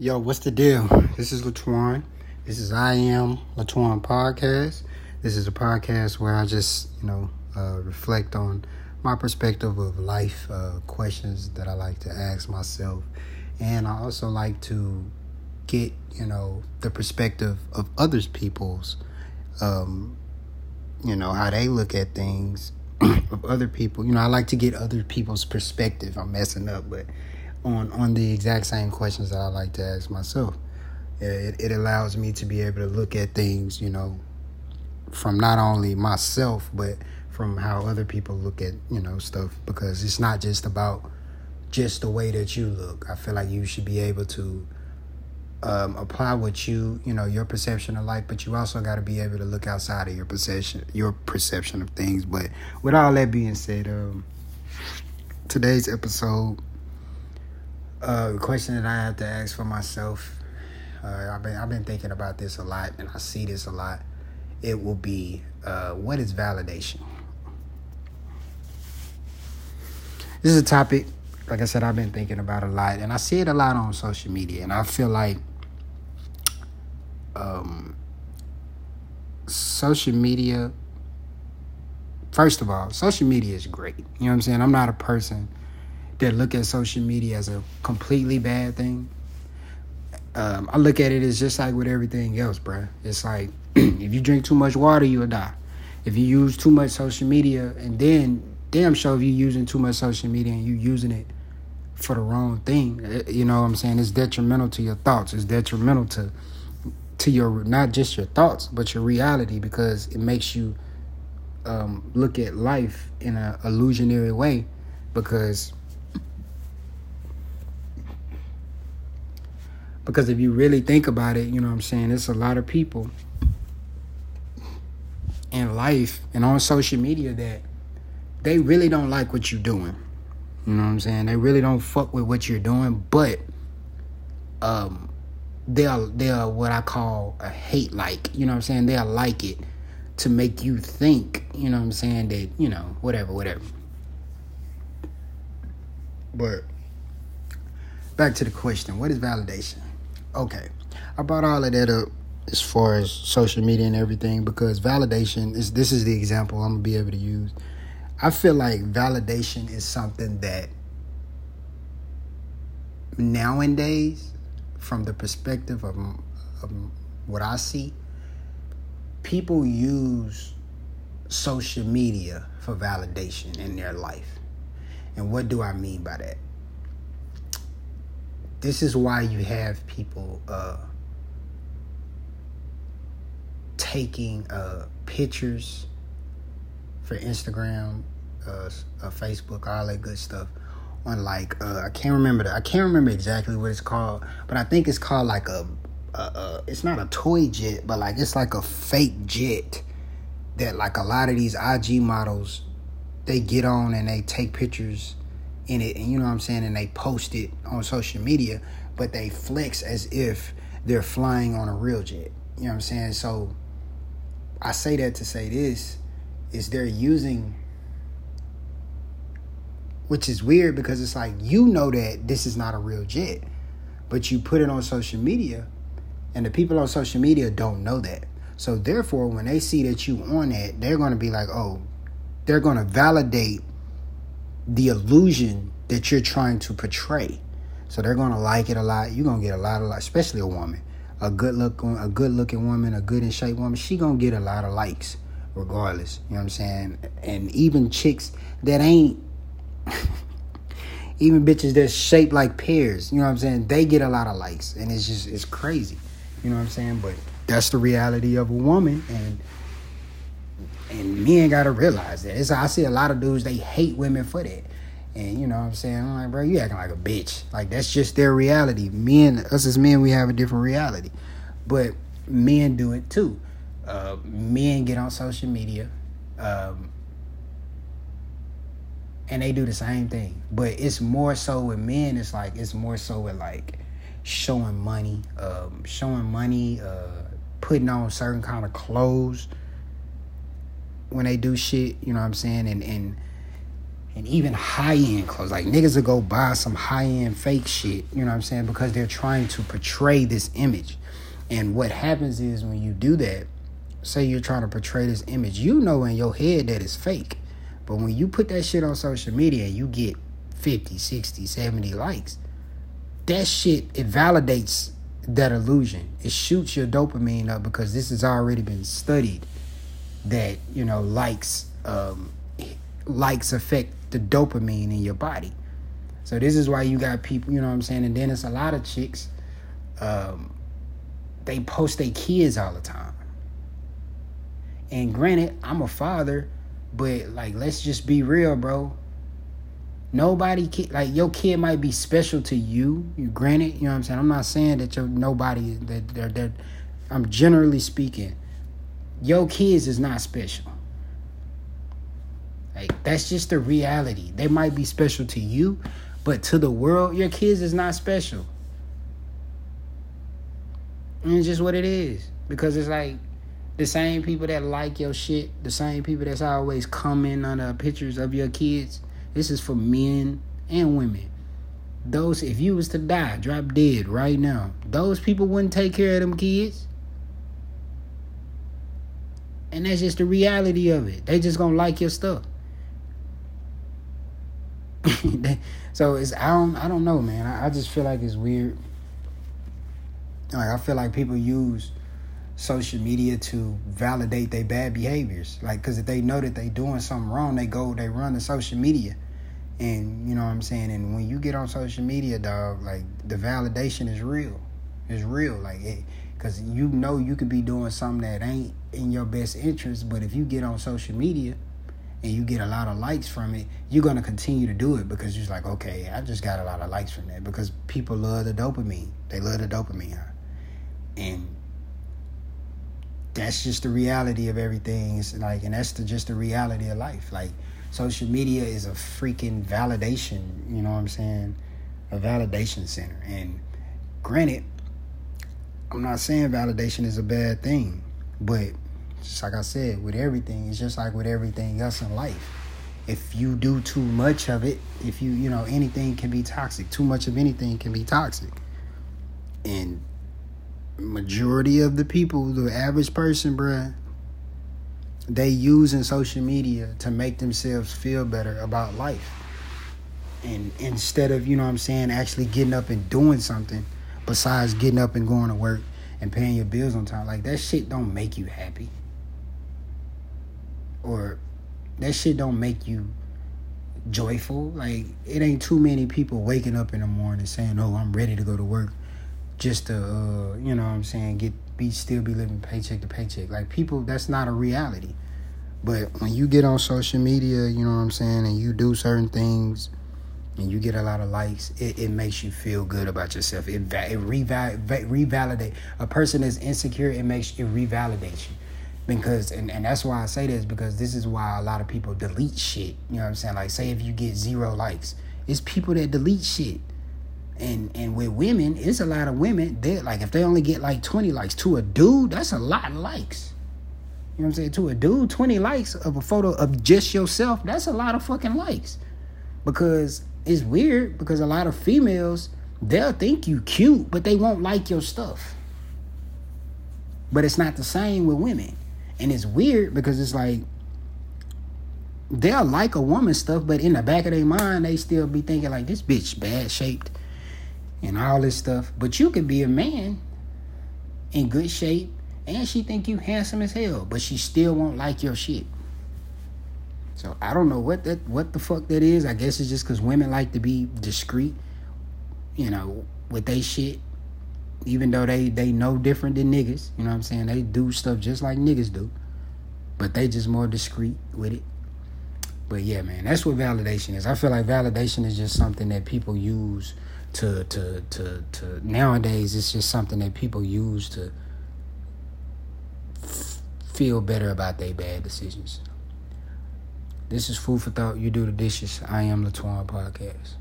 Yo, what's the deal? This is Latwan. This is I Am Latwan Podcast. This is a podcast where I just, you know, uh, reflect on my perspective of life, uh, questions that I like to ask myself. And I also like to get, you know, the perspective of others people's, um, you know, how they look at things of other people. You know, I like to get other people's perspective. I'm messing up, but on on the exact same questions that I like to ask myself. It, it allows me to be able to look at things, you know, from not only myself but from how other people look at you know stuff because it's not just about just the way that you look. I feel like you should be able to um, apply what you you know your perception of life, but you also got to be able to look outside of your perception your perception of things. But with all that being said, um, today's episode uh, the question that I have to ask for myself, uh, I've been I've been thinking about this a lot, and I see this a lot. It will be, uh, what is validation? This is a topic, like I said, I've been thinking about a lot, and I see it a lot on social media, and I feel like, um, social media. First of all, social media is great. You know what I'm saying? I'm not a person that look at social media as a completely bad thing. Um, I look at it as just like with everything else, bro. It's like if you drink too much water, you'll die. If you use too much social media, and then damn sure if you're using too much social media and you using it for the wrong thing, eh, you know what I'm saying? It's detrimental to your thoughts. It's detrimental to to your not just your thoughts, but your reality because it makes you um, look at life in an illusionary way because Because if you really think about it, you know what I'm saying, it's a lot of people in life and on social media that they really don't like what you're doing. You know what I'm saying? They really don't fuck with what you're doing, but um they are they'll what I call a hate like. You know what I'm saying? They'll like it to make you think, you know what I'm saying, that, you know, whatever, whatever. But back to the question, what is validation? Okay, I brought all of that up as far as social media and everything because validation is this is the example I'm gonna be able to use. I feel like validation is something that nowadays, from the perspective of, of what I see, people use social media for validation in their life. And what do I mean by that? This is why you have people uh, taking uh, pictures for Instagram, uh, uh, Facebook, all that good stuff on like uh, I can't remember that. I can't remember exactly what it's called, but I think it's called like a, a, a it's not a toy jet, but like it's like a fake jet that like a lot of these IG models they get on and they take pictures in it and you know what I'm saying and they post it on social media but they flex as if they're flying on a real jet. You know what I'm saying? So I say that to say this is they're using which is weird because it's like you know that this is not a real jet but you put it on social media and the people on social media don't know that. So therefore when they see that you on that they're going to be like oh they're going to validate the illusion that you're trying to portray. So they're gonna like it a lot. You're gonna get a lot of like, especially a woman, a good look, a good looking woman, a good in shape woman. She gonna get a lot of likes, regardless. You know what I'm saying? And even chicks that ain't, even bitches that's shaped like pears. You know what I'm saying? They get a lot of likes, and it's just it's crazy. You know what I'm saying? But that's the reality of a woman, and and men gotta realize that. It's, I see a lot of dudes they hate women for that. And you know what I'm saying? I'm like, bro, you acting like a bitch. Like that's just their reality. Men, us as men, we have a different reality. But men do it too. Uh, men get on social media, um, and they do the same thing. But it's more so with men. It's like it's more so with like showing money, um, showing money, uh, putting on certain kind of clothes when they do shit. You know what I'm saying? And and and even high end clothes. Like niggas will go buy some high end fake shit, you know what I'm saying? Because they're trying to portray this image. And what happens is when you do that, say you're trying to portray this image, you know in your head that it's fake. But when you put that shit on social media you get 50, 60, 70 likes, that shit, it validates that illusion. It shoots your dopamine up because this has already been studied that, you know, likes um, likes affect the dopamine in your body. So this is why you got people, you know what I'm saying? And then it's a lot of chicks, um, they post their kids all the time. And granted, I'm a father, but like let's just be real, bro. Nobody kid like your kid might be special to you. You granted, you know what I'm saying? I'm not saying that your nobody that they're that I'm generally speaking. Your kids is not special. Like that's just the reality. They might be special to you, but to the world, your kids is not special. And it's just what it is. Because it's like the same people that like your shit, the same people that's always coming on the pictures of your kids. This is for men and women. Those if you was to die, drop dead right now, those people wouldn't take care of them kids. And that's just the reality of it. They just gonna like your stuff. so it's I don't I don't know, man. I, I just feel like it's weird. Like I feel like people use social media to validate their bad behaviors. Like, cause if they know that they doing something wrong, they go they run to social media, and you know what I'm saying. And when you get on social media, dog, like the validation is real. It's real. Like it, cause you know you could be doing something that ain't in your best interest, but if you get on social media and you get a lot of likes from it, you're gonna continue to do it because you're like, okay, I just got a lot of likes from that because people love the dopamine. They love the dopamine, huh? and that's just the reality of everything. It's like, and that's the, just the reality of life. Like, social media is a freaking validation. You know what I'm saying? A validation center. And granted, I'm not saying validation is a bad thing, but just like I said, with everything, it's just like with everything else in life. If you do too much of it, if you, you know, anything can be toxic. Too much of anything can be toxic. And majority of the people, the average person, bruh, they using social media to make themselves feel better about life. And instead of, you know what I'm saying, actually getting up and doing something besides getting up and going to work and paying your bills on time, like that shit don't make you happy or that shit don't make you joyful. Like it ain't too many people waking up in the morning saying, "Oh, I'm ready to go to work," just to uh, you know what I'm saying get be still be living paycheck to paycheck. Like people, that's not a reality. But when you get on social media, you know what I'm saying, and you do certain things, and you get a lot of likes, it, it makes you feel good about yourself. It it reval- revalidate a person that's insecure. It makes it revalidates you because and, and that's why I say this because this is why a lot of people delete shit. You know what I'm saying? Like say if you get zero likes, it's people that delete shit. And and with women, it's a lot of women they like if they only get like 20 likes to a dude, that's a lot of likes. You know what I'm saying? To a dude, 20 likes of a photo of just yourself, that's a lot of fucking likes. Because it's weird because a lot of females, they'll think you cute, but they won't like your stuff. But it's not the same with women. And it's weird because it's like they'll like a woman stuff, but in the back of their mind, they still be thinking like this bitch bad shaped and all this stuff. But you could be a man in good shape and she think you handsome as hell, but she still won't like your shit. So I don't know what that what the fuck that is. I guess it's just because women like to be discreet, you know, with they shit even though they they know different than niggas. You know what I'm saying? They do stuff just like niggas do, but they just more discreet with it. But yeah, man, that's what validation is. I feel like validation is just something that people use to to to to nowadays. It's just something that people use to f- feel better about their bad decisions. This is food for thought. You do the dishes. I am Latuan Podcast.